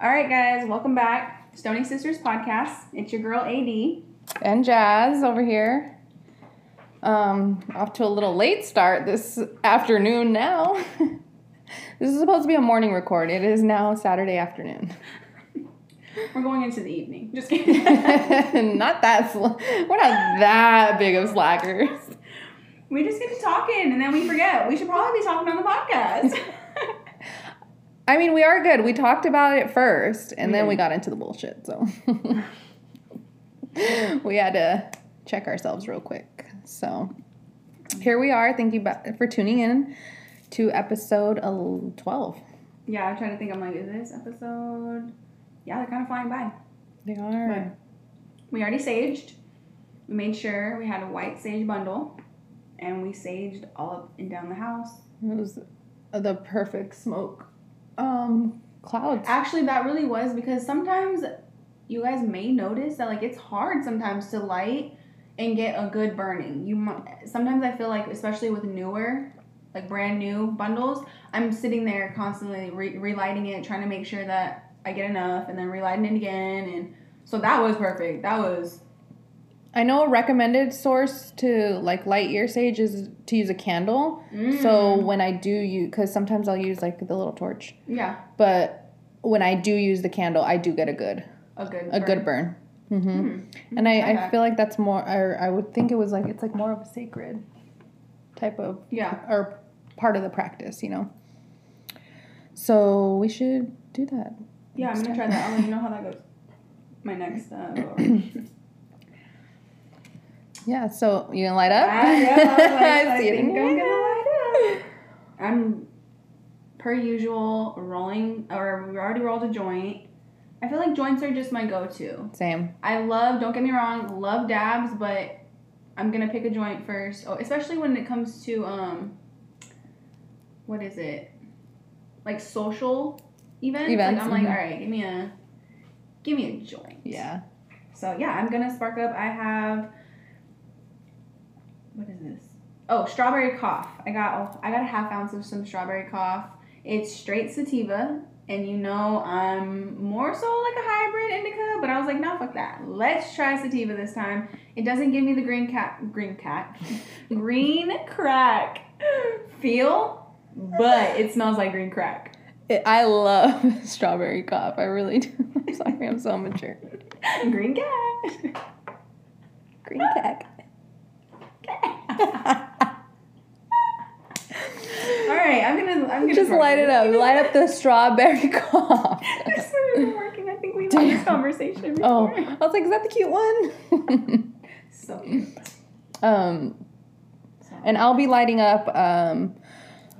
All right, guys, welcome back. Stoney Sisters Podcast. It's your girl AD. And Jazz over here. Um, off to a little late start this afternoon now. this is supposed to be a morning record. It is now Saturday afternoon. We're going into the evening. Just kidding. not that sl- we're not that big of slackers. we just get to talking and then we forget. We should probably be talking on the podcast. I mean, we are good. We talked about it first, and We then did. we got into the bullshit. So we had to check ourselves real quick. So here we are. Thank you for tuning in to episode twelve. yeah, I'm trying to think. I'm like, is this episode? Yeah, they're kind of flying by. They are. Right. We already saged. We made sure we had a white sage bundle, and we saged all up and down the house. It was the perfect smoke um, clouds. Actually, that really was because sometimes you guys may notice that like it's hard sometimes to light and get a good burning. You might, sometimes I feel like especially with newer like brand new bundles, I'm sitting there constantly re- relighting it, trying to make sure that I get enough, and then relighting it again, and so that was perfect. That was I know a recommended source to like light ear sage is to use a candle. So Mm. when I do use, because sometimes I'll use like the little torch, yeah, but when I do use the candle, I do get a good a good a good burn. hmm Hmm. And I, I feel like that's more. I, I would think it was like it's like more of a sacred type of Yeah, or part of the practice, you know. So we should do that. yeah. I'm gonna try that. I'll let you know how that goes. My next uh. Yeah. So you gonna light up? I know. Like, I think I'm gonna light up. I'm per usual rolling, or we already rolled a joint. I feel like joints are just my go-to. Same. I love, don't get me wrong, love dabs, but I'm gonna pick a joint first. Oh, especially when it comes to um, what is it? Like social events. Events, Like I'm like, mhm. all right, give me a, give me a joint. Yeah. So yeah, I'm gonna spark up. I have what is this? Oh, strawberry cough. I got I got a half ounce of some strawberry cough. It's straight sativa, and you know I'm more so like a hybrid indica, but I was like, no, fuck that. Let's try sativa this time. It doesn't give me the green cat, green cat, green crack feel, but it smells like green crack. It, I love strawberry cough. I really do. I'm sorry. I'm so immature. Green cat. Green cack. All right, I'm gonna I'm gonna Just light it up. Light up the strawberry cough. this isn't working. I think we had this conversation Oh. I was like, is that the cute one? So um, So- and I'll be lighting up um,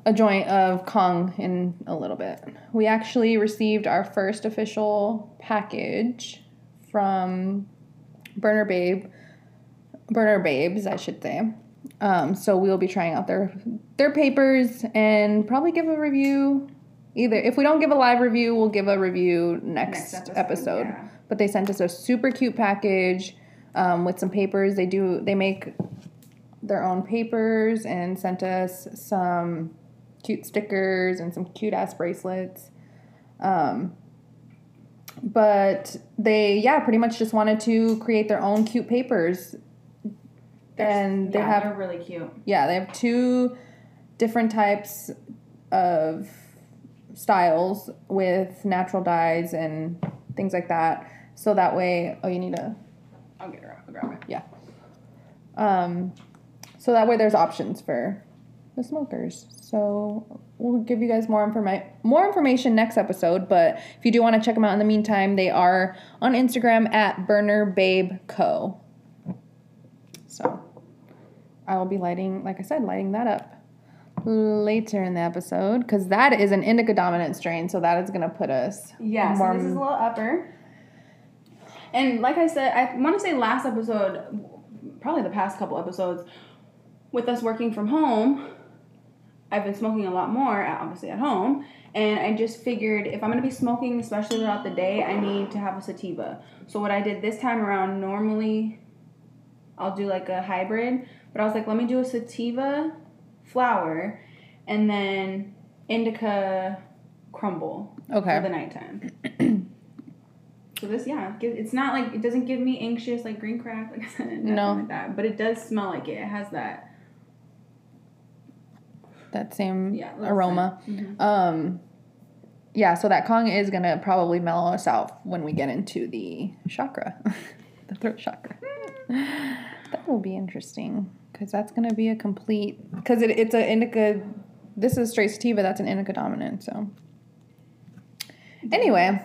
a joint of Kong in a little bit. We actually received our first official package from Burner Babe, Burner Babes, I should say. Um, so we'll be trying out their their papers and probably give a review. Either if we don't give a live review, we'll give a review next, episode. yeah. But they sent us a super cute package um, with some papers. They do they make their own papers and sent us some cute stickers and some cute ass bracelets. Um, but they yeah pretty much just wanted to create their own cute papers They're- and they yeah, have they're really cute. yeah, they have two different types of styles with natural dyes and things like that. So that way, oh, you need a, I'll get her. I'll grab it. Yeah. Um, so that way there's options for the smokers. So we'll give you guys more informa- more information next episode. But if you do want to check them out in the meantime, they are on Instagram at Burner Babe Co. So I will be lighting, like I said, lighting that up later in the episode because that is an indica dominant strain. So that is going to put us Yeah, more. so this is a little upper. And like I said, I want to say last episode, probably the past couple episodes, with us working from home, I've been smoking a lot more, uh, obviously at home. And I just figured if I'm gonna be smoking, especially throughout the day, I need to have a sativa. So what I did this time around, normally I'll do like a hybrid, but I was like, let me do a sativa flower and then indica crumble okay. for the nighttime. So this, yeah, it's not like it doesn't give me anxious like green crack, like I said, No. like that. But it does smell like it. It has that, That same yeah, aroma. Mhm. Um, yeah, so that Kong is gonna probably mellow us out when we get into the chakra, the throat chakra. that will be interesting because that's gonna be a complete because it, it's an indica. This is straight sativa. That's an indica dominant. So anyway,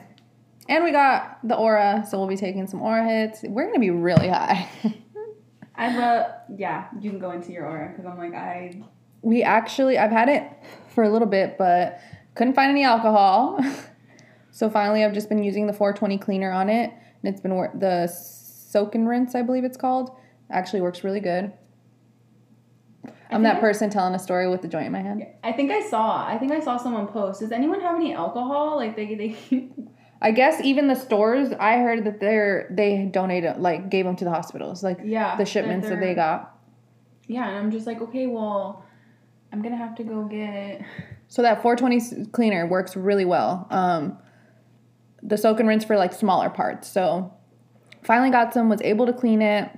and we got the aura, so we'll be taking some aura hits. We're gonna be really high. I've uh, yeah, you can go into your aura because I'm like I we actually i've had it for a little bit but couldn't find any alcohol so finally i've just been using the 420 cleaner on it and it's been wor- the soak and rinse i believe it's called actually works really good i'm that person telling a story with the joint in my hand I think I saw I think I saw someone post. Does anyone have any alcohol? Like they they i guess even the stores i heard that they're they donated like gave them to the hospitals like yeah the shipments that they got Yeah, and I'm just like okay, well, I'm gonna have to go get. So that 420 cleaner works really well. Um, the soak and rinse for like smaller parts. So finally got some, was able to clean it,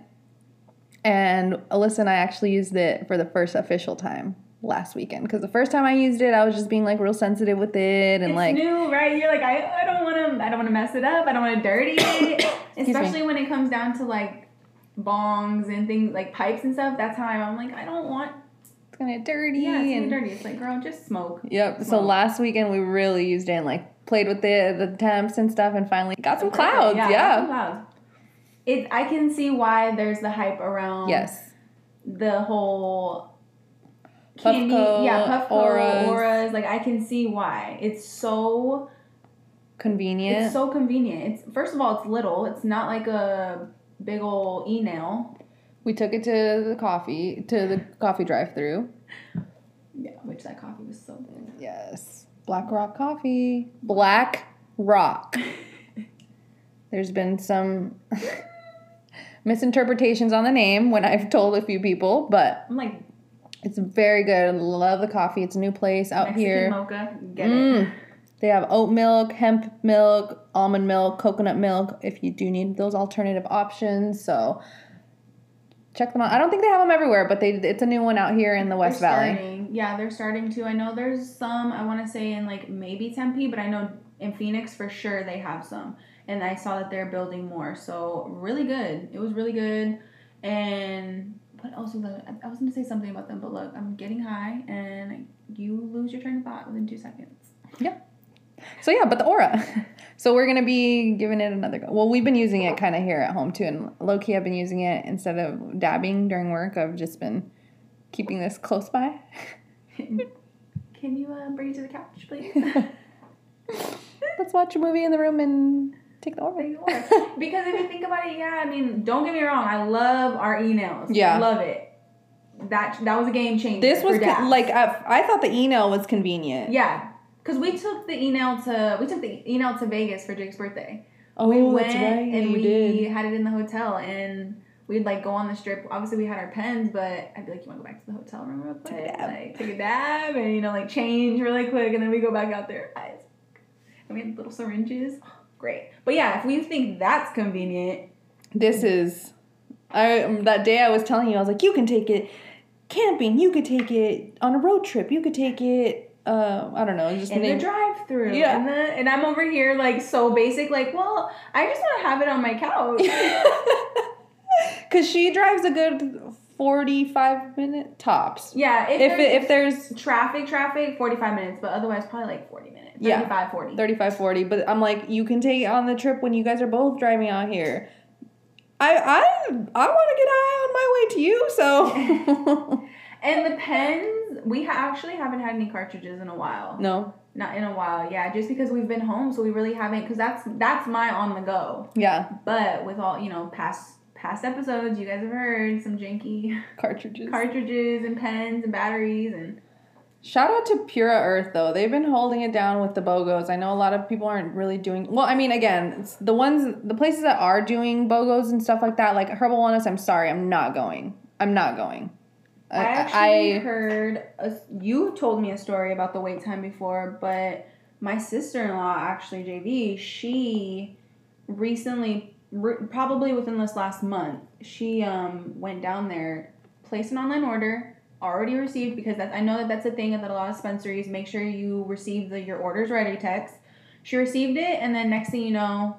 and Alyssa and I actually used it for the first official time last weekend because the first time I used it, I was just being like real sensitive with it and it's like new, right? You're like I, I don't want to I don't want to mess it up. I don't want to dirty it, me. especially when it comes down to like bongs and things like pipes and stuff. That's how I'm, I'm like I don't want. it's gonna get dirty. Yeah, it's and, dirty. It's like girl, just smoke. Yep. So last weekend we really used it and like played with the the temps and stuff and finally got some clouds. Yeah, Yeah. some clouds. It. I can see why there's the hype around. Yes. The whole. Puffco, yeah, Puffco, auras. auras. Like I can see why it's so Convenient. It's so convenient. It's first of all, it's little. It's not like a big old e nail. We took it to the coffee to the coffee drive-through. Yeah, which that coffee was so good. Yes, Black Rock Coffee. Black Rock. There's been some misinterpretations on the name when I've told a few people, but I'm like it's very good. Love the coffee. It's a new place out Mexican here. mocha. Get it. Mm. They have oat milk, hemp milk, almond milk, coconut milk if you do need those alternative options. So check them out. I don't think they have them everywhere, but they it's a new one out here in the West They're Valley. Starting. Yeah, they're starting to. I know there's some. I want to say in like maybe Tempe, but I know in Phoenix for sure they have some. And I saw that they're building more. So really good. It was really good. And what else was I? I was gonna say something about them, but look, I'm getting high, and you lose your train of thought within two seconds. Yep. So yeah, but the aura. So we're gonna be giving it another go. Well, we've been using it kind of here at home too, and low key, I've been using it instead of dabbing during work. I've just been keeping this close by. Can you uh, bring it to the couch, please? Let's watch a movie in the room and take the aura. They are. because if you think about it, yeah, I mean, don't get me wrong, I love our e-nails. Yeah. love it. That that was a game changer. This was con- like I, I thought the e-nail was convenient. yeah, because we took the e-nail to we took the e-nail to Vegas for Jake's birthday. Oh, we went right. and you we did. had it in the hotel and. We'd like go on the strip. Obviously, we had our pens, but I'd be like, "You want to go back to the hotel room real quick? Take a dab. Like, take a dab, and you know, like change really quick, and then we go back out there." Guys, and we had little syringes. Great, but yeah, if we think that's convenient, This is, I um, that day I was telling you I was like, you can take it camping, you could take it on a road trip, you could take it. Uh, I don't know, just in name- the drive-through. Yeah. And, the, and I'm over here like so basic, like, well, I just want to have it on my couch. Cause she drives a good forty-five minute tops. yeah, if, If there's if there's traffic, traffic, 45 minutes, but otherwise probably like 40 minutes. Yeah. 35, 40. 35 40 but i'm like you can take it on the trip when you guys are both driving out here i i i want to get high on my way to you so And the pens, we ha- actually haven't had any cartridges in a while. no Not in a while, yeah, just because we've been home, so we really haven't, because that's that's my on the go. yeah But with all, you know, past past episodes, you guys have heard some janky cartridges. cartridges and pens and batteries and shout out to Pure Earth though. They've been holding it down with the bogos. I know a lot of people aren't really doing well i mean again it's the ones the places that are doing bogos and stuff like that like herbal wellness i'm sorry i'm not going. I'm not going. I actually heard a, you told me a story about the wait time before, but my sister in law actually JV she recently, re- probably within this last month, she um went down there, placed an online order, already received because that's I know that that's a thing that a lot of dispensaries make sure you receive the your orders ready text. She received it, and then next thing you know,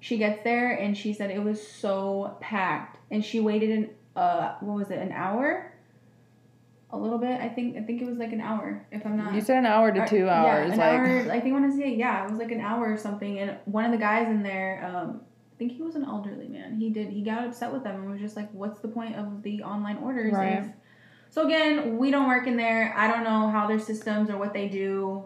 she gets there and she said it was so packed, and she waited an uh what was it an hour. A little bit, I think. I think it was like an hour, if I'm not. You said an hour to Uh, two hours. Yeah, an like hour. I think when I say yeah, it was like an hour or something. And one of the guys in there, um, think he was an elderly man. He did. He got upset with them and was just like, "What's the point of the online orders?" Right. if-" So again, we don't work in there. I don't know how their systems or what they do.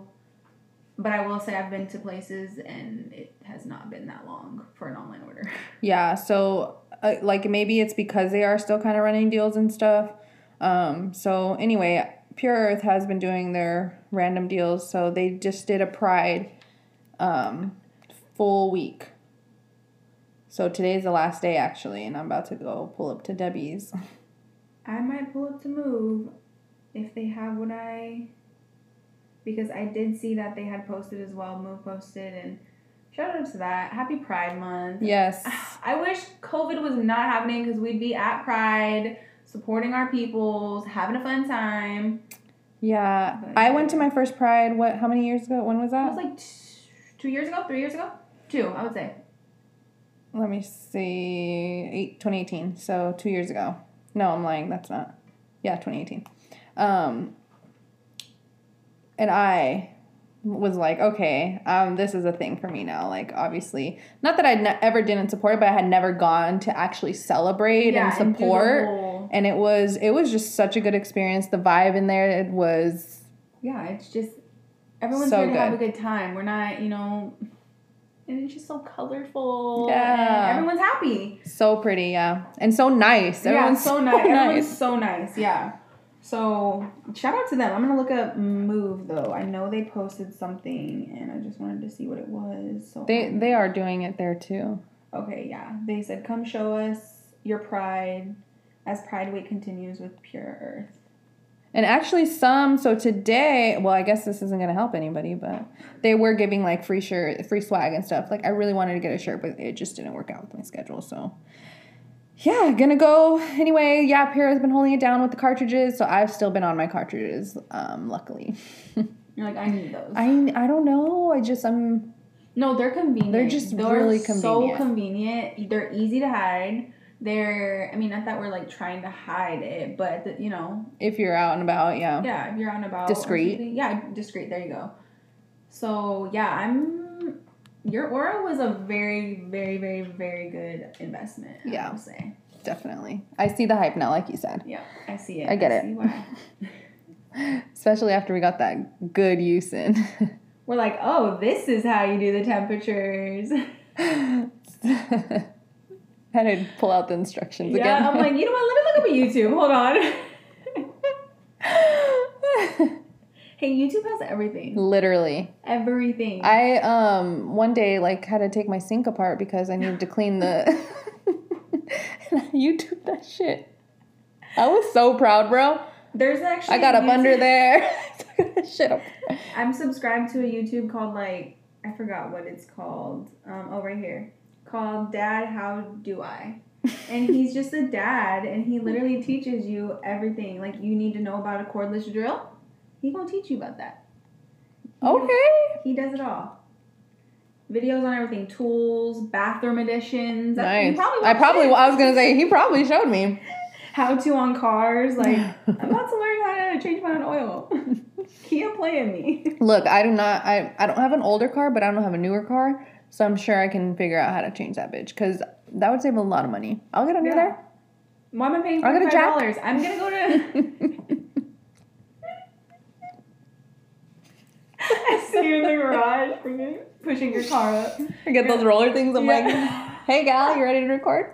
But I will say I've been to places and it has not been that long for an online order. Yeah, so uh, like maybe it's because they are still kind of running deals and stuff. Um, so anyway, Pure Earth has been doing their random deals. So they just did a Pride um, full week. So today's the last day actually, and I'm about to go pull up to Debbie's. I might pull up to move if they have what I because I did see that they had posted as well. Move posted and shout out to that. Happy Pride Month. Yes. I wish COVID was not happening because we'd be at Pride, supporting our peoples, having a fun time. Yeah, I went to my first Pride. What? How many years ago? When was That that? was like t- two years ago, three years ago, two, I would say. Let me see. Eight, 2018. So two years ago. No, I'm lying. That's not. Yeah, 2018. Um, and I was like, okay, um, this is a thing for me now. Like, obviously, not that I ne- ever didn't support it, but I had never gone to actually celebrate and and support. whole- and it was it was just such a good experience. The vibe in there, it was yeah, it's just everyone's So here to have a good time. We're not, you know, and it's just so colorful. Yeah. and everyone's happy. so pretty, yeah, and so nice. yeah, Everyone's so nice. Everyone's so nice. Yeah. So shout out to them. I'm gonna look up Move though. I know they posted something, and I just wanted to see what it was. So They I'm- they are doing it there too. okay. Yeah, they said come show us your pride as Pride Week continues with Pure Earth. And actually, some so today. Well, I guess this isn't gonna help anybody, but they were giving like free shirt, free swag and stuff. Like I really wanted to get a shirt, but it just didn't work out with my schedule. So yeah, gonna go anyway. Yeah, has been holding it down with the cartridges, so I've still been on my cartridges. Um, luckily, You're like I need those. I I don't know. I just I'm No, they're convenient. They're just really convenient. So convenient. They're easy to hide. They're. I mean, not that we're like trying to hide it, but the, you know, if you're out and about, yeah. yeah, if you're out and about. Discreet. Yeah, discreet. There you go. So yeah, I'm. Your aura was a very, very, very, very good investment. Yeah, I will say. Definitely, I see the hype now, like you said, Yeah, I see it. I get it. especially after we got that good use in. We're like, oh, this is how you do the temperatures. Had to pull out the instructions again. yeah, again. I'm like, you know what? Let me look up a YouTube. Hold on. hey, YouTube has everything. Literally. Everything. I um one day like had to take my sink apart because I needed to clean the YouTube that shit. I was so proud, bro. There's actually I got a up under there. Shit up. I'm subscribed to a YouTube called like I forgot what it's called. Um, oh, right here, called Dad. How do I? And he's just a dad, and he literally teaches you everything like you need to know about a cordless drill. He gonna teach you about that. He- Okay. He does it all. Videos on everything, tools, bathroom additions. Nice. probably I probably it. I was gonna say he probably showed me. how to on cars. Like I'm about to learn how to change my own oil. Can't play at me. Look, I do not I, I don't have an older car, but I don't have a newer car. So I'm sure I can figure out how to change that bitch. Cause that would save a lot of money. I'll get under Yeah. there. Why am I paying forty five jack. dollars? I'm gonna go to. I see you in the garage pushing your car up. I get those roller things. I'm Yeah. like, hey gal, you ready to record?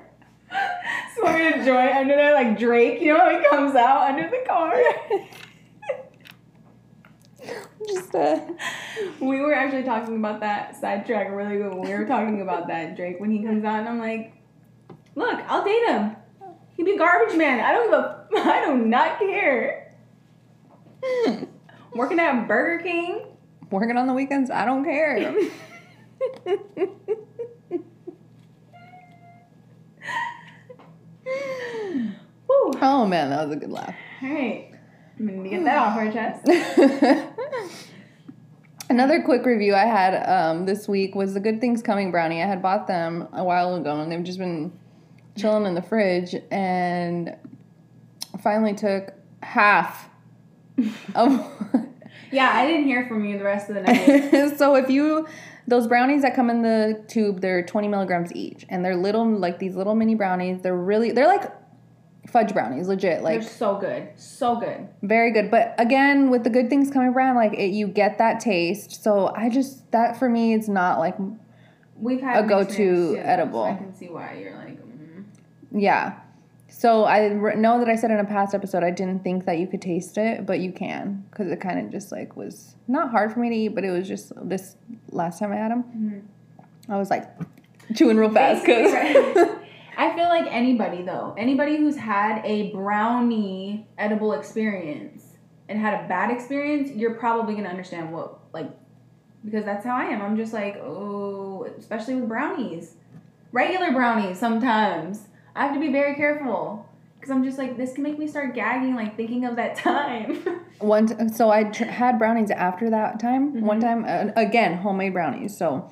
Smoking a joint under there like Drake. You know how he comes out under the car. Just uh... We were actually talking about that sidetrack really when we were talking about that Drake when he comes out and I'm like, look, I'll date him. He'd be garbage man. I don't give a, I do not care. Working at Burger King. Working on the weekends, I don't care. oh man, that was a good laugh. All right. I'm going to get that off our chest. Another quick review I had um, this week was the Good Things Coming brownie. I had bought them a while ago and they've just been chilling in the fridge and finally took half of. Yeah, I didn't hear from you the rest of the night. so if you those brownies that come in the tube, they're 20 milligrams each, and they're little like these little mini brownies. They're really they're like fudge brownies, legit. Like They're so good. So good. very good. But again, with the good things coming around, like it, you get that taste. So I just that for me, it's not like We've had A go-to yeah, edible. So I can see why you're like, mm. yeah. So I know that I said in a past episode I didn't think that you could taste it, but you can because it kind of just like was not hard for me to eat, but it was just this last time I had them, Mm-hmm. I was like chewing real fast because I feel like anybody though, anybody who's had a brownie edible experience and had a bad experience, you're probably gonna understand what like because that's how I am. I'm just like, oh, especially with brownies, regular brownies. Sometimes I have to be very careful because I'm just like, this can make me start gagging, like thinking of that time. one. T- so I tr- had brownies after that time. One Mhm. time uh, again homemade brownies. So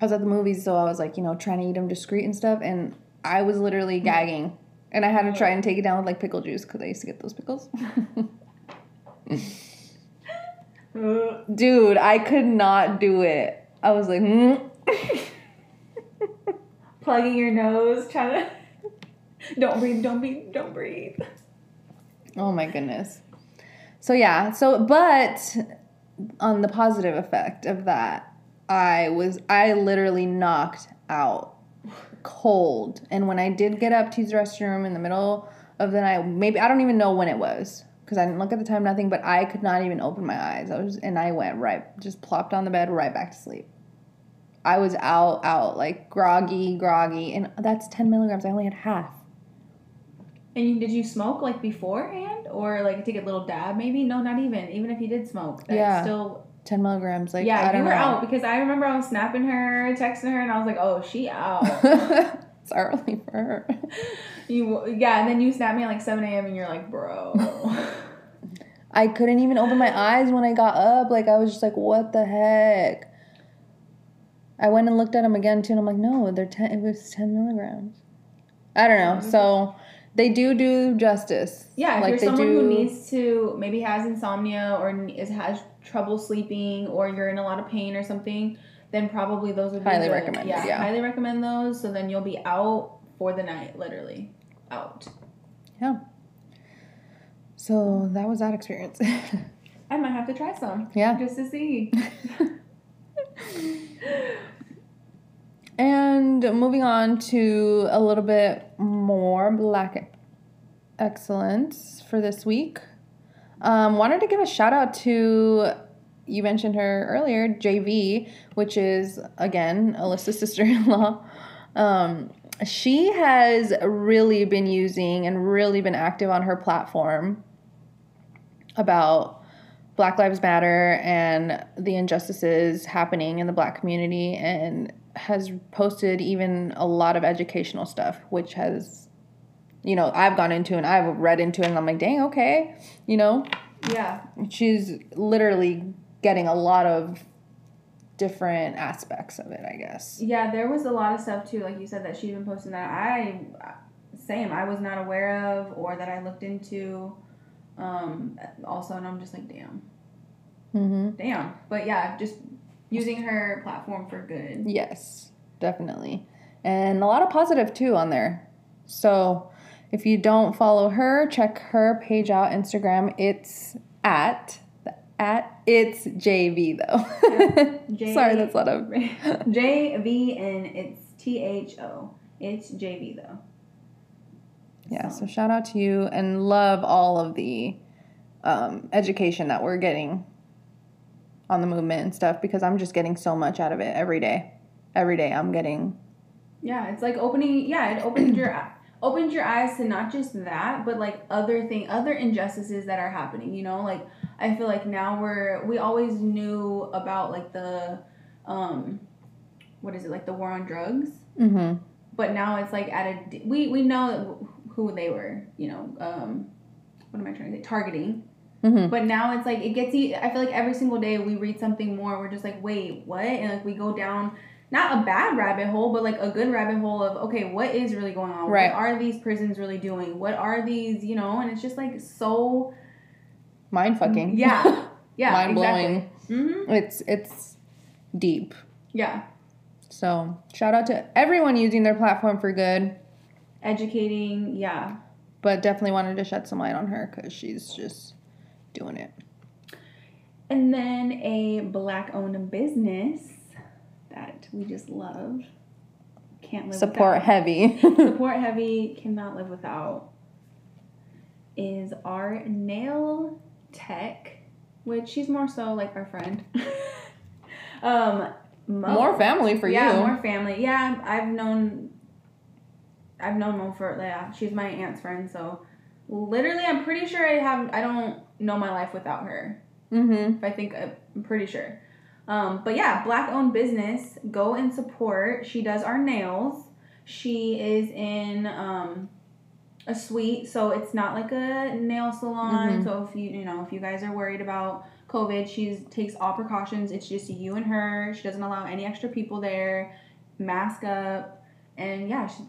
I was at the movies, so I was like you know trying to eat them discreet and stuff, and I was literally gagging. And I had to try and take it down with like pickle juice because I used to get those pickles. Dude, I could not do it. I was like, mm. Plugging your nose, trying to. Don't breathe, don't breathe, don't breathe. oh my goodness. So yeah, so but on the positive effect of that, I was I literally knocked out cold. And when I did get up to use the restroom in the middle of the night, maybe I don't even know when it was because I didn't look at the time, nothing. But I could not even open my eyes. I was and I went right, just plopped on the bed, right back to sleep. I was out, out like groggy, groggy, and that's ten milligrams. I only had half. And did you smoke like beforehand, or like take a little dab? Maybe no, not even. Even if you did smoke, that's Yeah. still Ten milligrams, like yeah. I don't you were know. out because I remember I was snapping her, texting her, and I was like, oh, she out. it's early for her. you yeah, and then you snap me at like seven a.m. and you're like, bro. I couldn't even open my eyes when I got up. Like I was just like, what the heck? I went and looked at them again too, and I'm like, no, they're ten. It was ten milligrams. I don't know. So they do do justice. Yeah, if like you're someone do. who needs to maybe has insomnia or is has trouble sleeping or you're in a lot of pain or something, then probably those would be Highly recommended, Yeah, yeah. highly recommend those. So then you'll be out for the night, literally out. Yeah. So that was that experience. I might have to try some yeah. just to see. And moving on to a little bit more black excellence for this week. Um, wanted to give a shout out to you mentioned her earlier, JV, which is again Alyssa's sister in law. Um, she has really been using and really been active on her platform about Black Lives Matter and the injustices happening in the black community and has posted even a lot of educational stuff, which has, you know, I've gone into and I've read into it and I'm like, dang, okay, you know, Yeah. she's literally getting a lot of different aspects of it, I guess. Yeah, there was a lot of stuff too, like you said, that she'd been posting that I, same, I was not aware of or that I looked into. Um, also, and I'm just like, damn, Mm-hmm. damn. But yeah, just using her platform for good. Yes, definitely. And a lot of positive too on there. So if you don't follow her, check her page out Instagram. It's at at it's JV though. J- Sorry, that's a lot of J V and it's T H O. It's J V though. Yeah, so shout out to you and love all of the um, education that we're getting on the movement and stuff because I'm just getting so much out of it every day. Every day I'm getting Yeah, it's like opening. Yeah, it opens your opens your eyes to not just that, but like other thing, other injustices that are happening. You know, like I feel like now we're we always knew about like the, um, what is it like the war on drugs, mm-hmm. but now it's like at a we we know who they were, you know, um, what am I trying to say, targeting. Mhm. But now it's like it gets. I feel like every single day we read something more. We're just like, wait, what? And like we go down not a bad rabbit hole, but like a good rabbit hole of okay, what is really going on? Right. What are these prisons really doing? What are these? You know, and it's just like so. Mind fucking. Yeah. Yeah. Mind exactly. blowing. Mm-hmm. It's it's deep. Yeah. So shout out to everyone using their platform for good, Educating. Yeah. but definitely wanted to shed some light on her because she's just doing it. And then a black owned business that we just love. Can't live Support without. heavy. Support heavy cannot live without is our nail tech, which she's more so like our friend. um Mo. more family for yeah, you. Yeah, more family. Yeah, I've known I've known Mo for yeah, she's my aunt's friend, so literally I'm pretty sure I have I don't know my life without her. mm-hmm. If I think I'm pretty sure. Um, but yeah, black owned business. Go and support. She does our nails. She is in um, a suite, so it's not like a nail salon. Mhm. So if you you know if you guys are worried about COVID, she takes all precautions. It's just you and her. She doesn't allow any extra people there. Mask up, and yeah, she's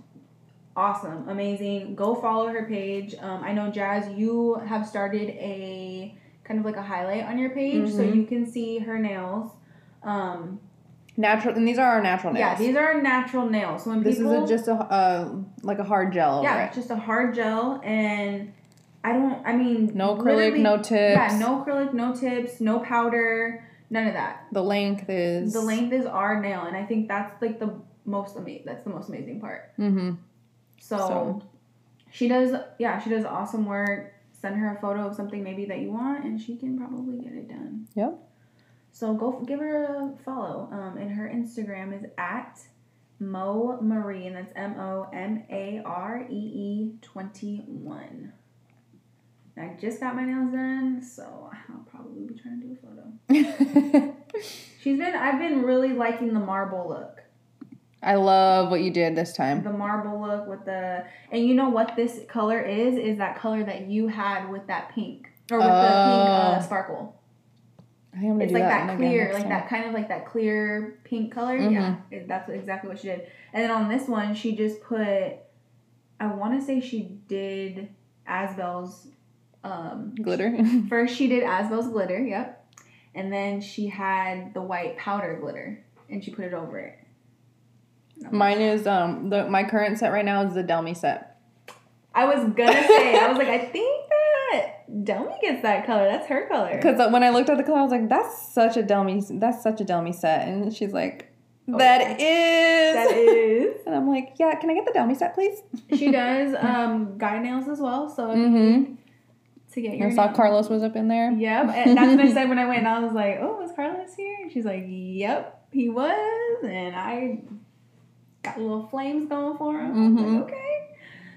awesome, amazing. Go follow her page. Um, I know Jazz, you have started a kind of like a highlight on your page, so Mhm. you can see her nails. Um, Natural, and these are our natural nails. yeah, these are our natural nails. So when this people, is a, just a uh, like a hard gel. yeah, over it's it. just a hard gel, and I don't. I mean, no acrylic, no tips. Yeah, no acrylic, no tips, no powder, none of that. The length is The length is our nail, and I think that's like the most amazing. That's the most amazing part. Mm-hmm. So, So- she does, yeah, she does awesome work. Send her a photo of something maybe that you want, and she can probably get it done. Yep. So go f- give her a follow. Um, and her Instagram is at Mo Maree, and that's M O M A R E E twenty one. I just got my nails done, so I'll probably be trying to do a photo. She's been, I've been really liking the marble look. I love what you did this time. the marble look with the and you know what this color is is that color that you had with that pink or with the pink uh, Oh. sparkle I am gonna it's do like that, that, clear like time. that kind of like that clear pink color Mhm. yeah it, that's exactly what she did and then on this one she just put i want to say she did asbel's um glitter. first she did asbel's glitter yep and then she had the white powder glitter and she put it over it Mine is um the my current set right now is the Delmy set. I was gonna say, I was like, I think Delmy gets that color. That's her color. Because when I looked at the color, I was like, "That's such a Delmy. That's such a Delmy set." And she's like, "That is." That is. And I'm like, "Yeah, can I get the Delmy set, please?" She does um, guy nails as well. So Mhm. to get your I saw nails- Carlos was up in there. Yep, and that's what I said when I went. And I was like, "Oh, was Carlos here?" And she's like, "Yep, he was." And I got little flames going for him. Mhm. like, okay.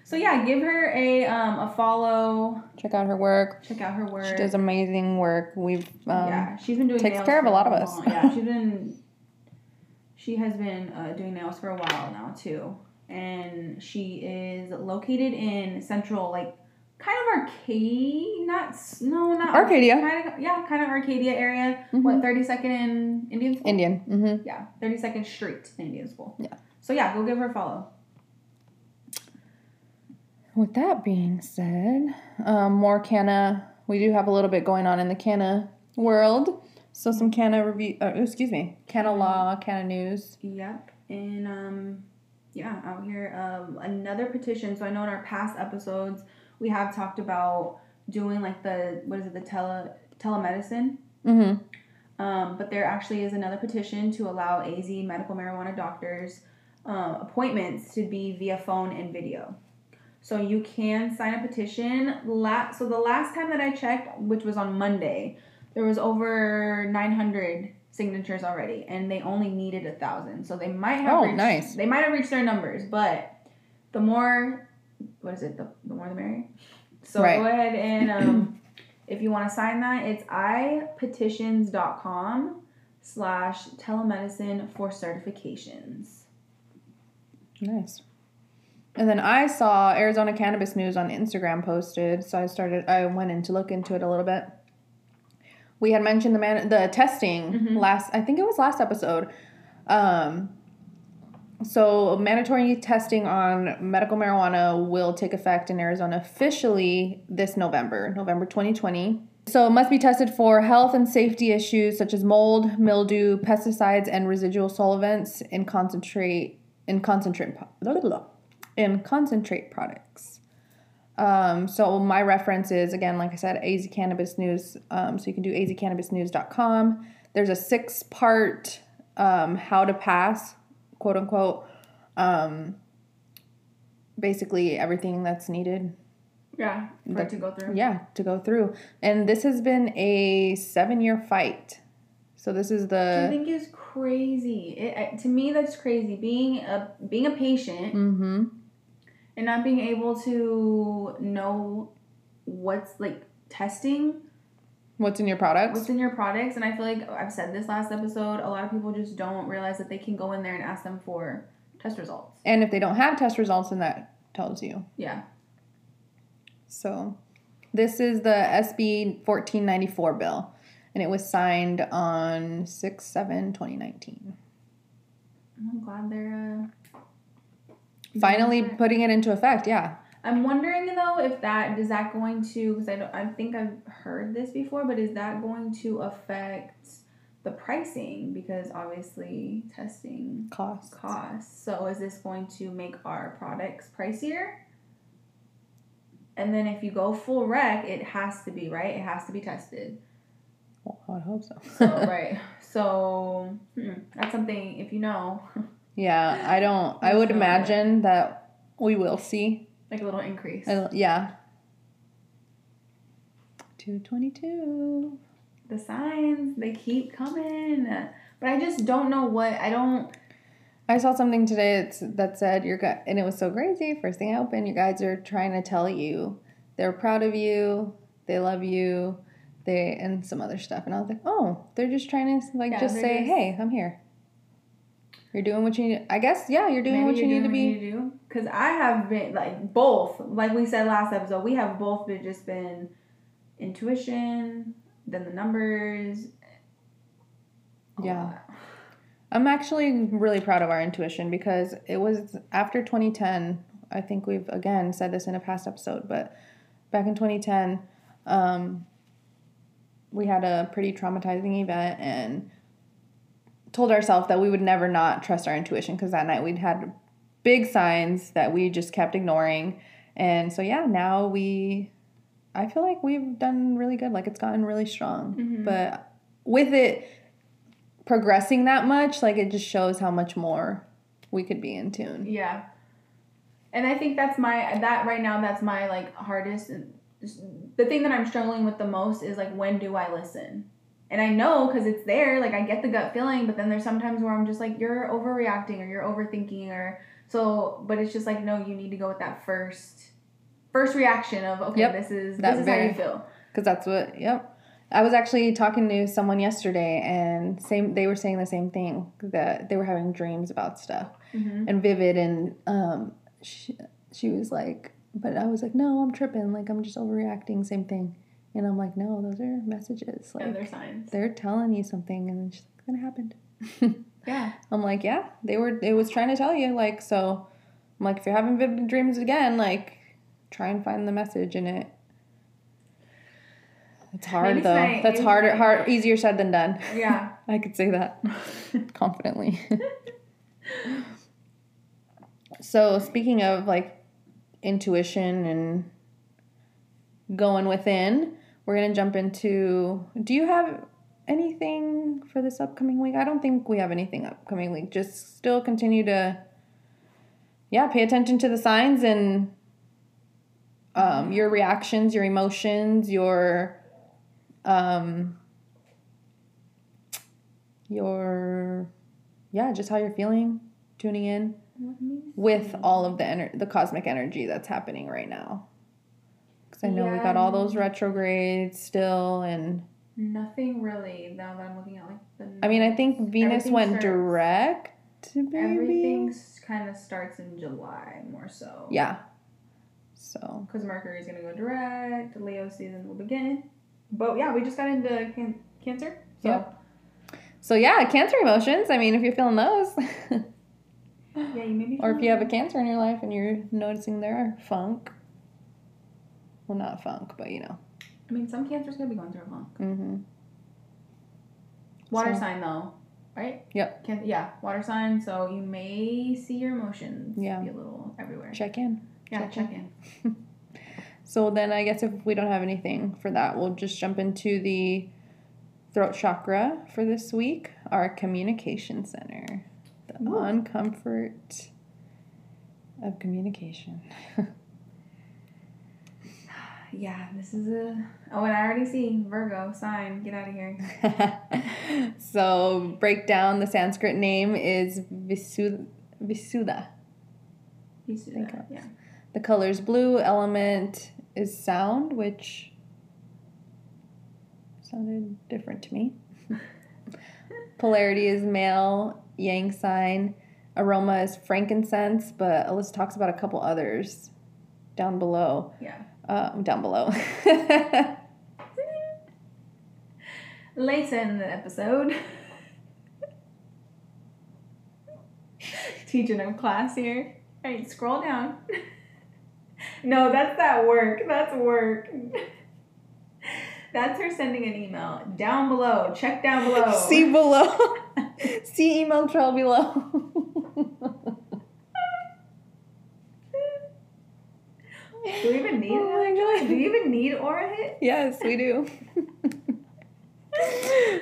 So yeah, give her a um, a follow. Check out her work. Check out her work. She does amazing work. We've um, yeah, she's been doing takes nails care of a lot of us. Yeah, she's been. She has been uh, doing nails for a while now too, and she is located in central, like kind of Arcadia, not no, not Arcadia. Kind of, yeah, kind of Arcadia area. Mhm. What thirty second in Indian School? Indian. Mm-hmm. Yeah, thirty second Street in Indian School. Yeah. So yeah, go give her a follow. With that being said, um, more canna. We do have a little bit going on in the canna world. So some canna review. Uh, excuse me, canna law, canna news. Yep. And um yeah, out here um another petition. So I know in our past episodes we have talked about doing like the what is it, the tele telemedicine. Mm-hmm. Um, but there actually is another petition to allow AZ medical marijuana doctors uh, appointments to be via phone and video. So you can sign a petition. La- so the last time that I checked, which was on Monday, there was over 900 signatures already, and they only needed a thousand. So they might have Oh, reached, nice. They might have reached their numbers, but the more, what is it? The, the more the merrier. So Right. go ahead and um, if you want to sign that, it's ipetitions.com slash telemedicine for certifications. Nice. And then I saw Arizona Cannabis News on Instagram posted, so I started. I went in to look into it a little bit. We had mentioned the man the testing Mhm. last. I think it was last episode. Um, so mandatory testing on medical marijuana will take effect in Arizona officially this November, November 2020. So it must be tested for health and safety issues such as mold, mildew, pesticides, and residual solvents in concentrate in concentrate blah, blah, blah, in concentrate products. Um, so my reference is again, like I said, AZ Cannabis News. Um, so you can do azcannabisnews.com. There's a six part um, how to pass, quote unquote. Um, basically everything that's needed Yeah, for That- it to go through. yeah to go through and this has been a seven year fight so this is the. I think is crazy. It, to me, that's crazy. Being a being a patient mm-hmm and not being able to know what's like testing what's in your products? what's in your products and i feel like i've said this last episode a lot of people just don't realize that they can go in there and ask them for test results. And if they don't have test results then that tells you. Yeah. So this is the sb 1494 bill and it was signed on 6 7 2019 i'm glad they're uh, finally putting it into effect yeah i'm wondering though if that is that going to because I, don't- I think i've heard this before but is that going to affect the pricing because obviously testing cost costs. So is this going to make our products pricier? And then if you go full rec, it has to be right. It has to be tested. well, i hope so So right. So hmm, that's something. If you know, yeah i don't i would imagine that we will see like a little increase. Don't- yeah. 222. The signs they keep coming, but I just don't know what I don't. I saw something today that's, that said your guy, and it was so crazy. First thing I opened, your guides are trying to tell you they're proud of you, they love you, they and some other stuff. And I was like, oh, they're just trying to like Yeah, just say, just- hey, I'm here. You're doing what you need. I guess yeah, you're doing maybe what you you're need to be. you do. Because I have been like both. Like we said last episode, we have both been just been intuition, then the numbers. Yeah. I'm actually really proud of our intuition because it was after 2010. I think we've again said this in a past episode, but back in 2010, um, we had a pretty traumatizing event and told ourselves that we would never not trust our intuition because that night we'd had big signs that we just kept ignoring. And so, yeah, now we, I feel like we've done really good. Like it's gotten really strong. Mhm. But with it progressing that much, like it just shows how much more we could be in tune. Yeah. And I think that's my that right now that's my like hardest the thing that I'm struggling with the most is like when do I listen? And I know cuz it's there, like I get the gut feeling, but then there's sometimes where I'm just like you're overreacting or you're overthinking or so but it's just like no, you need to go with that first first reaction of okay, Yep. this is That this is how you feel. Because that's what, yep. I was actually talking to someone yesterday and same they were saying the same thing that they were having dreams about stuff Mhm. and vivid and um she, she was like but I was like no I'm tripping like I'm just overreacting same thing and I'm like no those are messages like And their signs. they're telling you something and then it's like, gonna happen Yeah. I'm like yeah they were it was trying to tell you like so I'm like if you're having vivid dreams again like try and find the message in it it's hard Maybe though that's harder hard easier said than done Yeah. I could say that confidently. so, speaking of like intuition and going within, we're going to jump into do you have anything for this upcoming week? I don't think we have anything upcoming week. Just still continue to yeah, pay attention to the signs and um, your reactions, your emotions, your um, your yeah just how you're feeling tuning in with all of the ener- the cosmic energy that's happening right now because i know we got all those retrogrades still and Nothing really now that I'm looking at like the i mean i think venus went starts- direct maybe. Everything kind of starts in July more so. Yeah. So Because Mercury's gonna go direct. Leo season will begin. But yeah, we just got into can- Cancer. So Yep. so yeah, cancer emotions. I mean, if you're feeling those, yeah, you maybe. or if you have a cancer in your life and you're noticing their funk. Well, not funk, but you know. I mean, some Cancer's gonna be going through a funk. Mm-hmm. Water So- sign though, right? Yep. Can- yeah, water sign. So you may see your emotions. Yeah. Be a little everywhere. Check in. yeah, check check in. So then I guess if we don't have anything for that, we'll just jump into the throat chakra for this week, our communication center, the Ooh. on comfort of communication. Yeah, this is a. Oh, and I already see Virgo sign. Get out of here. so break down the Sanskrit name is. Vishuddha. You see Think that? of- Yeah. The color's blue. Element is sound, which sounded different to me. Polarity is male, yang sign. Aroma is frankincense, but Alyssa talks about a couple others down below. Yeah. Um, down below. Later in the episode. Teaching a class here. All right, scroll down. no, that's that work. That's work. That's her sending an email. Down below. Check down below. See below. See email trail below. Do we even need Oh my it? God. Do we even need Oura Hit? yes, we do.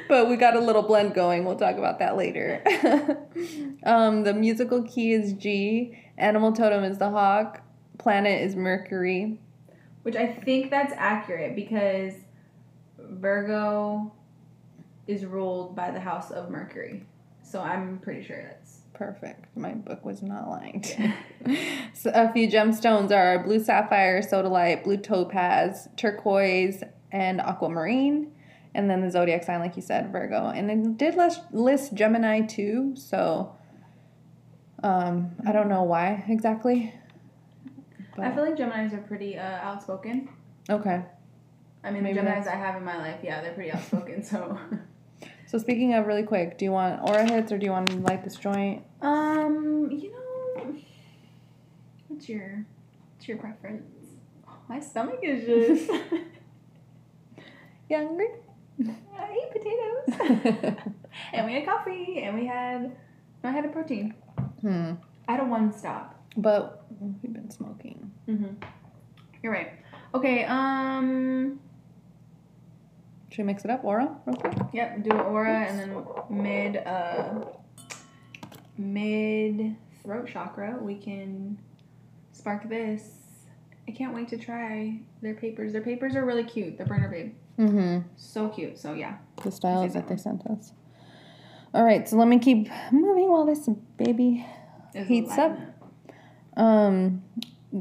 but we got a little blend going. We'll talk about that later. um, the musical key is G. Animal totem is the hawk. Planet is Mercury. Which I think that's accurate because Virgo is ruled by the house of Mercury. So I'm pretty sure that's Perfect. My book was not lying. so a few gemstones are blue sapphire, sodalite, blue topaz, turquoise, and aquamarine. And then the zodiac sign, like you said, Virgo. And it did list, list Gemini too. So um, I don't know why exactly. I feel like Geminis are pretty uh, outspoken. Okay. I mean, Maybe the Geminis that's- I have in my life, yeah, they're pretty outspoken. so, So speaking of really quick, do you want Oura hits or do you want to light this joint? um, you know, what's your what's your preference? My stomach is just. You hungry? I ate potatoes, and we had coffee, and we had I had a protein. hmm. I had a one stop. But we've been smoking. Mm-hmm. You're right. Okay. Um. Should we mix it up, Oura, real quick? Yep. Do aura and then mid uh mid throat chakra. We can spark this. I can't wait to try their papers. Their papers are really cute. The burner babe. Mm-hmm. So cute. So yeah. the styles that they sent us. All right, so let me keep moving while this baby It's Heats up. Um,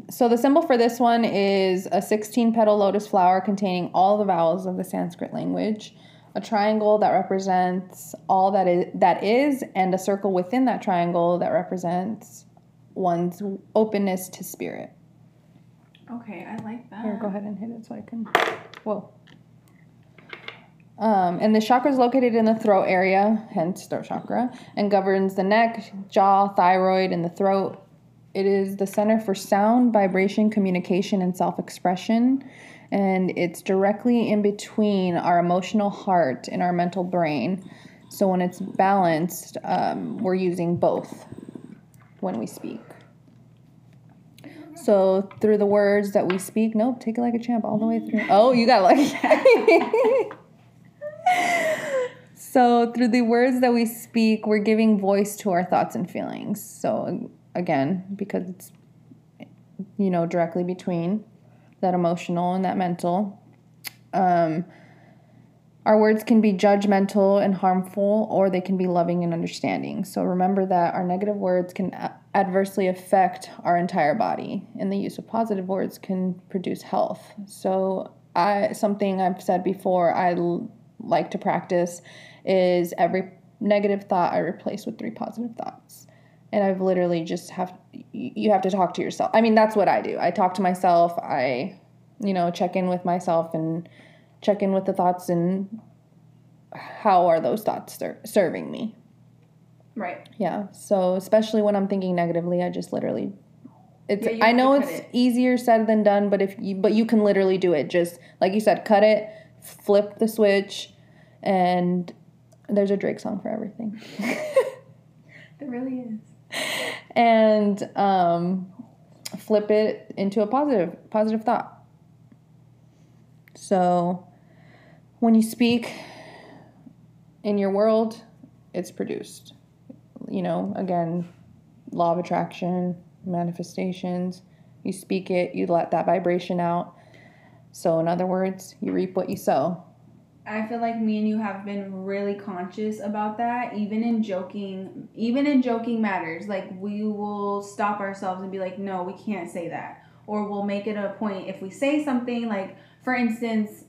so the symbol for this one is a 16 petal lotus flower containing all the vowels of the Sanskrit language, a triangle that represents all that is that is, and a circle within that triangle that represents one's openness to spirit. Okay, I like that. Here, go ahead and hit it so I can. Whoa. Um, and the chakra is located in the throat area, hence throat chakra, and governs the neck, jaw, thyroid, and the throat. It is the center for sound, vibration, communication, and self expression. And it's directly in between our emotional heart and our mental brain. So when it's balanced, um, we're using both when we speak. So through the words that we speak, nope, take it like a champ all the way through. Oh, you got lucky. so through the words that we speak, we're giving voice to our thoughts and feelings. So again, because it's you know directly between that emotional and that mental. Um, our words can be judgmental and harmful, or they can be loving and understanding. So remember that our negative words can adversely affect our entire body, and the use of positive words can produce health. So, I something I've said before, I l- like to practice is every negative thought I replace with three positive thoughts. And I've literally just have you have to talk to yourself. I mean, that's what I do. I talk to myself. I you know, check in with myself and check in with the thoughts and how are those thoughts ser- serving me. Right. Yeah. So, especially when I'm thinking negatively, I just literally it's Yeah, I know it's it. easier said than done, but if you but you can literally do it. Just like you said, cut it, flip the switch, and there's a Drake song for everything. It really is. and um, flip it into a positive positive thought. So when you speak in your world, it's produced. You know, again, law of attraction, manifestations. You speak it, you let that vibration out. So in other words, you reap what you sow. I feel like me and you have been really conscious about that, even in joking, even in joking matters. Like we will stop ourselves and be like, no, we can't say that. Or we'll make it a point if we say something like, for instance,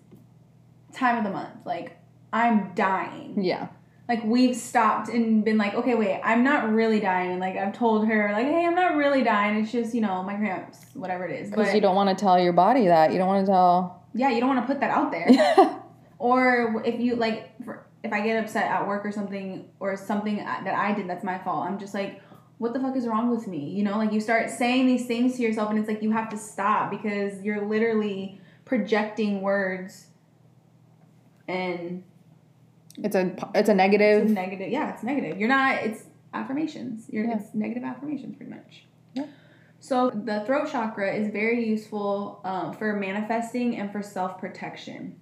time of the month, like I'm dying. Yeah. Like we've stopped and been like, okay, wait, I'm not really dying. And like I've told her, like, hey, I'm not really dying. It's just, you know, my cramps, whatever it is. Because you don't want to tell your body that. You don't want to tell. yeah, you don't want to put that out there. Or if you like, for, if I get upset at work or something, or something that I did that's my fault, I'm just like, what the fuck is wrong with me? You know, like you start saying these things to yourself, and it's like you have to stop because you're literally projecting words, and it's a it's a it's negative. a negative. Yeah, it's negative. You're not. It's affirmations. You're Yeah. it's negative affirmations, pretty much. Yeah. So the throat chakra is very useful um, for manifesting and for self protection.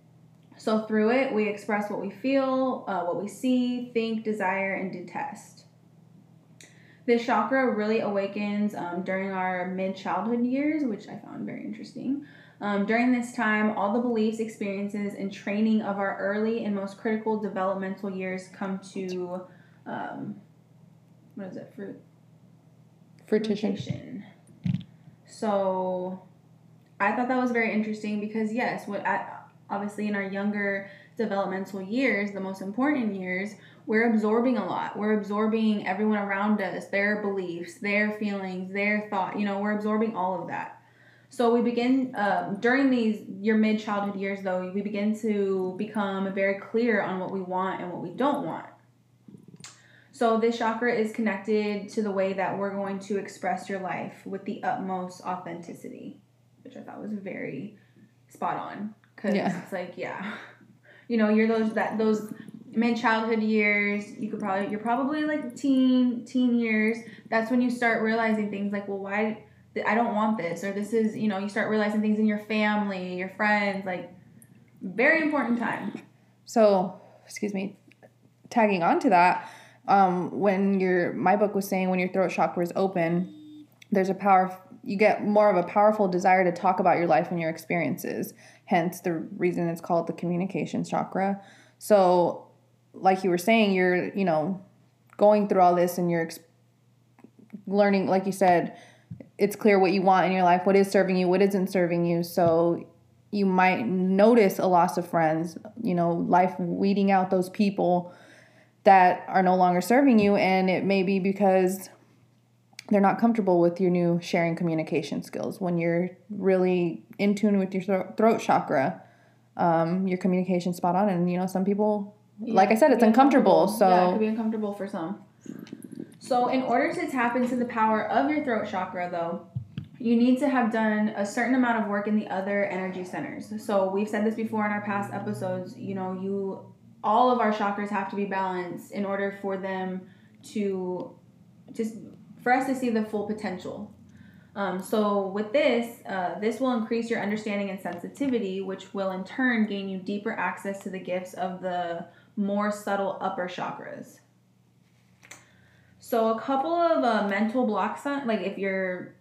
So through it, we express what we feel, uh, what we see, think, desire, and detest. This chakra really awakens um, during our mid childhood years, which I found very interesting. Um, during this time, all the beliefs, experiences, and training of our early and most critical developmental years come to, um, what is it, fruit? Fruition. fruition. So, I thought that was very interesting because yes, what I, obviously in our younger developmental years, the most important years, we're absorbing a lot. We're absorbing everyone around us, their beliefs, their feelings, their thought. You know, we're absorbing all of that. So we begin um, during these your mid childhood years, though we begin to become very clear on what we want and what we don't want. So this chakra is connected to the way that we're going to express your life with the utmost authenticity, which I thought was very spot on. Cause Yeah. it's like yeah, you know you're those that those mid childhood years. You could probably you're probably like teen teen years. That's when you start realizing things like well why I don't want this or this is you know you start realizing things in your family, your friends like very important time. So, excuse me, tagging on to that, um, when your my book was saying when your throat chakra is open, there's a power. You get more of a powerful desire to talk about your life and your experiences. Hence, the reason it's called the communication chakra. So, like you were saying, you're you know going through all this and you're ex- learning, like you said, it's clear what you want in your life, what is serving you, what isn't serving you. So you might notice a loss of friends, you know, life weeding out those people that are no longer serving you. And it may be because they're not comfortable with your new sharing communication skills. When you're really in tune with your thro- throat chakra, um, your communication spot on. And, you know, some people, like I said, it's Be uncomfortable. So, yeah, it could be uncomfortable for some. So, in order to tap into the power of your throat chakra, though, you need to have done a certain amount of work in the other energy centers. So, we've said this before in our past episodes. You know, you all of our chakras have to be balanced in order for them to just for us to see the full potential. Um, so with this, uh, this will increase your understanding and sensitivity, which will in turn gain you deeper access to the gifts of the more subtle upper chakras. So a couple of uh, mental block signs, like if you're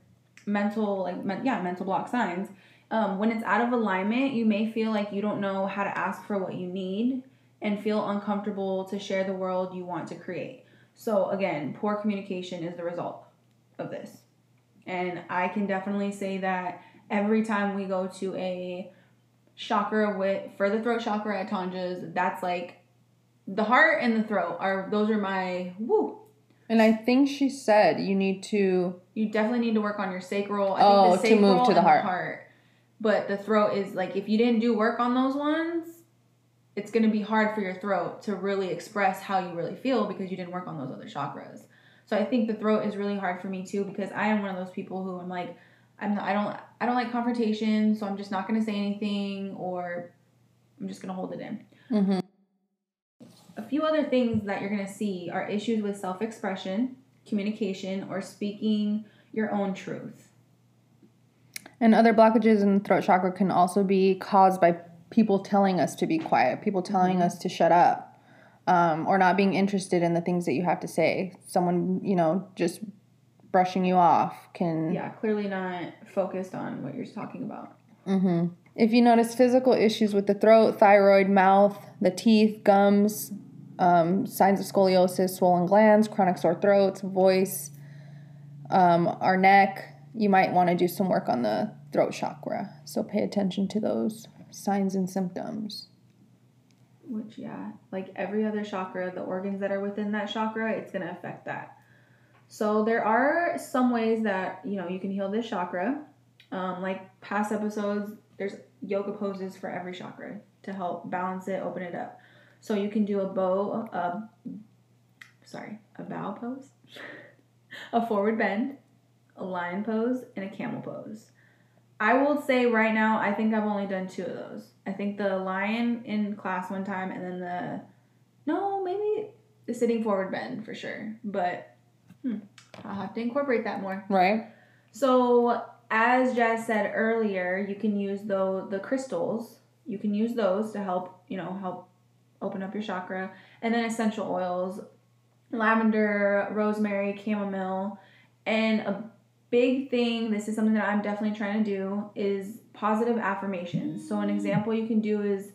mental, like men- yeah, mental block signs. Um, when it's out of alignment, you may feel like you don't know how to ask for what you need and feel uncomfortable to share the world you want to create. So again, poor communication is the result of this. And I can definitely say that every time we go to a chakra with for the throat chakra at Tanja's, that's like the heart and the throat are those are my woo. And I think she said you need to. You definitely need to work on your sacral. I Oh, think the oh, to move to the and heart. But the throat is like if you didn't do work on those ones, it's gonna be hard for your throat to really express how you really feel because you didn't work on those other chakras. So I think the throat is really hard for me too because I am one of those people who I'm like, I'm not, I don't I don't like confrontation, so I'm just not gonna say anything or I'm just gonna hold it in. Mm-hmm. A few other things that you're going to see are issues with self expression, communication, or speaking your own truth. And other blockages in the throat chakra can also be caused by people telling us to be quiet, people telling Mm-hmm. us to shut up, um, or not being interested in the things that you have to say. Someone, you know, just brushing you off can. Yeah, clearly not focused on what you're talking about. hmm If you notice physical issues with the throat, thyroid, mouth, the teeth, gums, um, signs of scoliosis, swollen glands, chronic sore throats, voice, um, our neck, you might want to do some work on the throat chakra. So pay attention to those signs and symptoms. Which, yeah, like every other chakra, the organs that are within that chakra, it's going to affect that. So there are some ways that, you know, you can heal this chakra. Um, like past episodes, there's yoga poses for every chakra to help balance it, open it up. So you can do a bow, uh, sorry, a bow pose, a forward bend, a lion pose, and a camel pose. I will say right now, I think I've only done two of those. I think the lion in class one time, and then the no, maybe the sitting forward bend for sure. But hmm, I'll have to incorporate that more. Right? So as Jazz said earlier, you can use the the crystals. You can use those to help you know help open up your chakra, and then essential oils, lavender, rosemary, chamomile, and a big thing. This is something that I'm definitely trying to do is positive affirmations. So an example you can do is,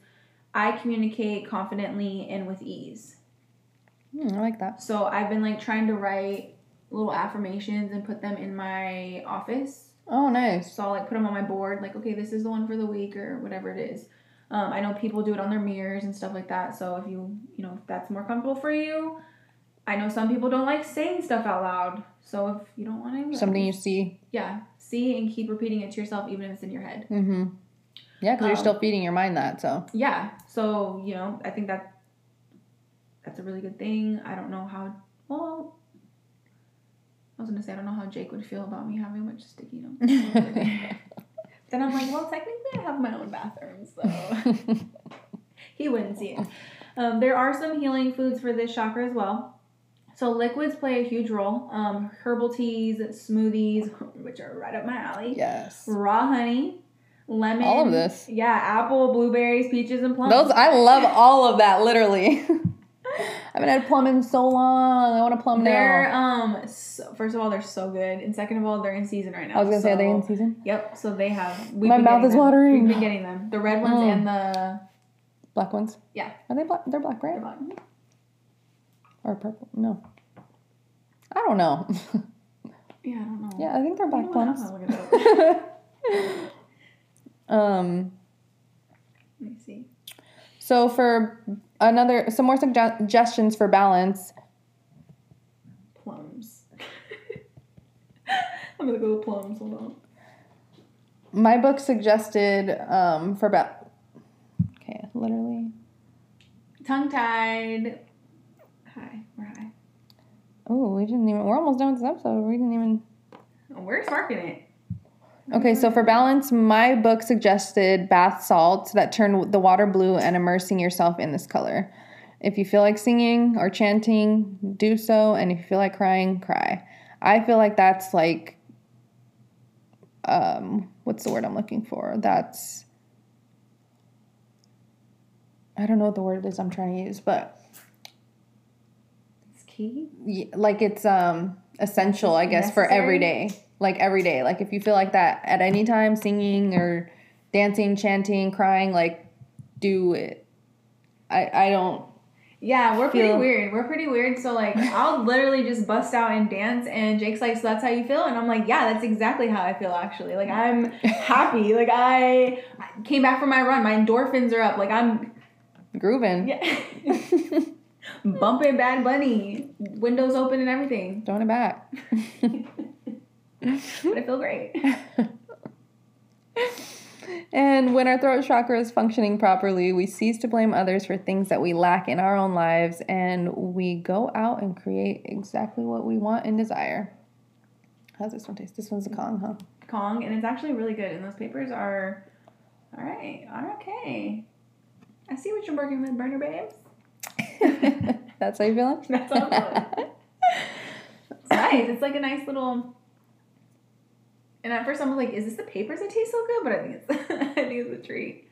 I communicate confidently and with ease. Hmm, I like that. So I've been like trying to write little affirmations and put them in my office. Oh, nice. So I'll like put them on my board, like, okay, this is the one for the week or whatever it is. Um, I know people do it on their mirrors and stuff like that. So if you, you know, if that's more comfortable for you, I know some people don't like saying stuff out loud. So if you don't want to, Something you see. yeah, see and keep repeating it to yourself, even if it's in your head. Mm-hmm. Yeah, because you're Um, still feeding your mind that. So Yeah. So you know, I think that that's a really good thing. I don't know how. Well, I was gonna say I don't know how Jake would feel about me having a bunch of sticky notes. then I'm like, well, technically I have my own bathroom, so he wouldn't see it. Um, there are some healing foods for this chakra as well. So liquids play a huge role. Um, herbal teas, smoothies, which are right up my alley. yes. Raw honey, lemon. All of this. Yeah, apple, blueberries, peaches, and plums. Those I love all of that. Literally. I haven't had plum in so long. I want a plum They're now. um. So, first of all, they're so good, and second of all, they're in season right now. I was gonna say, they're in season? Yep. So they have. We've My been mouth is them. watering. We've been getting them. The red ones Mm. and the. Black ones? Yeah. Are they black? They're black, right? Or purple? No. I don't know. Yeah, I don't know. yeah, I think they're black know what? I'm plums. gonna look it up. um. Let me see. So for another, some more suggestions for balance. Plums. I'm gonna go with plums. Hold on. My book suggested um for about. Okay, literally. Tongue tied. Hi, we're high. Oh, we didn't even. We're almost done with this episode. We didn't even. We're sparking it. Okay, so for balance, my book suggested bath salts that turn the water blue and immersing yourself in this color. If you feel like singing or chanting, do so. And if you feel like crying, cry. I feel like that's like, um, what's the word I'm looking for? That's, I don't know what the word is I'm trying to use, but It's key. y- like it's um essential i guess for every day. Like every day like if you feel like that at any time singing or dancing chanting crying like do it i i don't Yeah, we're pretty weird. We're pretty weird. So like, I'll literally just bust out and dance, and Jake's like, "So that's how you feel?" And I'm like, "Yeah, that's exactly how I feel. Actually, like I'm happy. Like I came back from my run. My endorphins are up. Like I'm grooving yeah." Bumping Bad Bunny, windows open and everything. Throwing it back. But I feel great. and when our throat chakra is functioning properly, we cease to blame others for things that we lack in our own lives and we go out and create exactly what we want and desire. How's this one taste? This one's a Kong, huh? Kong, and it's actually really good. And those papers are, all right, are okay. I see what you're working with, burner babes. That's how you feeling? That's how I'm feeling. It's nice. It's like a nice little. And at first I was like, "Is this the papers that taste so good?" But I think it's, I think it's a treat.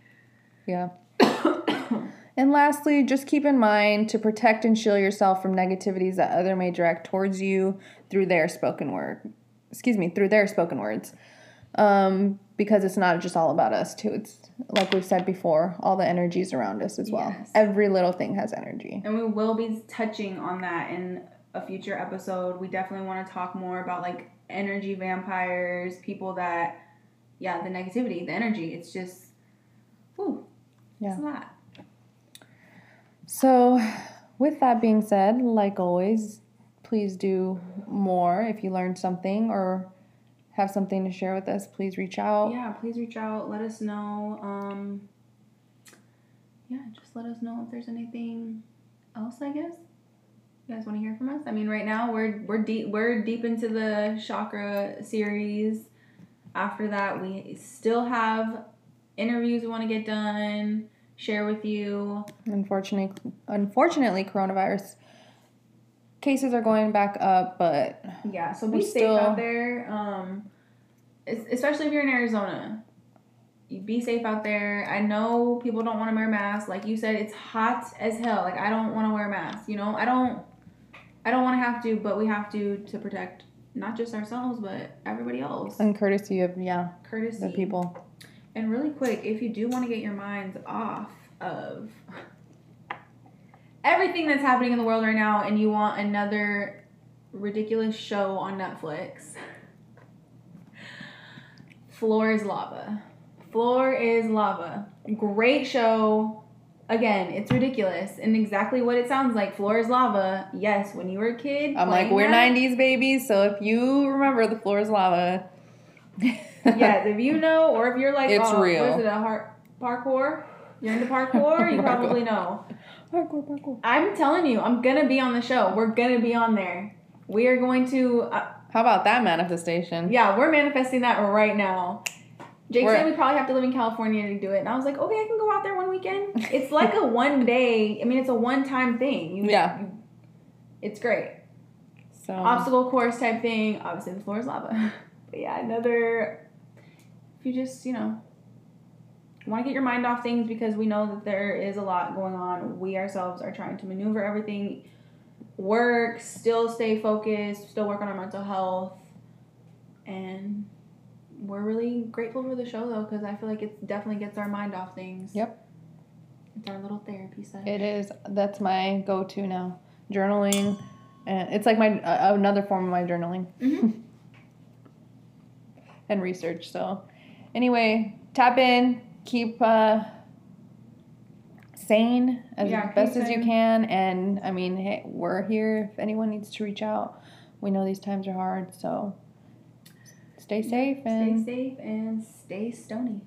Yeah. And lastly, just keep in mind to protect and shield yourself from negativities that other may direct towards you through their spoken word. Excuse me, through their spoken words. Um, because it's not just all about us too. It's like we've said before, all the energies around us as well. Yes. Every little thing has energy. And we will be touching on that in a future episode. We definitely want to talk more about like energy vampires, people that, yeah, the negativity, the energy. It's just, whew, Yeah. it's a lot. So, with that being said, like always, please do more. If you learned something or have something to share with us, please reach out. Yeah, please reach out. Let us know. Um, yeah, just let us know if there's anything else. I guess you guys want to hear from us. I mean, right now we're we're deep we're deep into the chakra series. After that, we still have interviews we want to get done. Share with you. Unfortunately, unfortunately, coronavirus cases are going back up, but Yeah, so be safe still- out there. Um, especially if you're in Arizona. Be safe out there. I know people don't want to wear masks. Like you said, it's hot as hell. Like I don't want to wear masks. You know, I don't. I don't want to have to, but we have to to protect not just ourselves but everybody else. And courtesy of yeah Courtesy. the people. And really quick, if you do want to get your minds off of everything that's happening in the world right now and you want another ridiculous show on Netflix, Floor is Lava. Floor is Lava. Great show. Again, it's ridiculous and exactly what it sounds like. Floor is Lava. Yes, when you were a kid. I'm like we're that- '90s babies, so if you remember the floor is lava. yes, if you know, or if you're like, It's oh, real. What is it, a heart parkour? You're into parkour, you probably know. Parkour, parkour. I'm telling you, I'm gonna be on the show. We're gonna be on there. We are going to, uh, How about that manifestation? yeah, we're manifesting that right now. Jake We're- said we probably have to live in California to do it, and I was like, okay, I can go out there one weekend. It's like a one day. I mean, it's a one time thing. You, Yeah. you- it's great. So obstacle course type thing. Obviously, the floor is lava. But yeah, another. If you just, you know, want to get your mind off things because we know that there is a lot going on. We ourselves are trying to maneuver everything, work, still stay focused, still work on our mental health. And we're really grateful for the show though because I feel like it definitely gets our mind off things. Yep. It's our little therapy session. It is. That's my go-to now. Journaling, and it's like my uh, another form of my journaling Mhm. and research. So, anyway, tap in, keep uh, sane as Yeah, best as you can, and I mean, hey, we're here if anyone needs to reach out. We know these times are hard, so stay safe Stay safe and stay stony.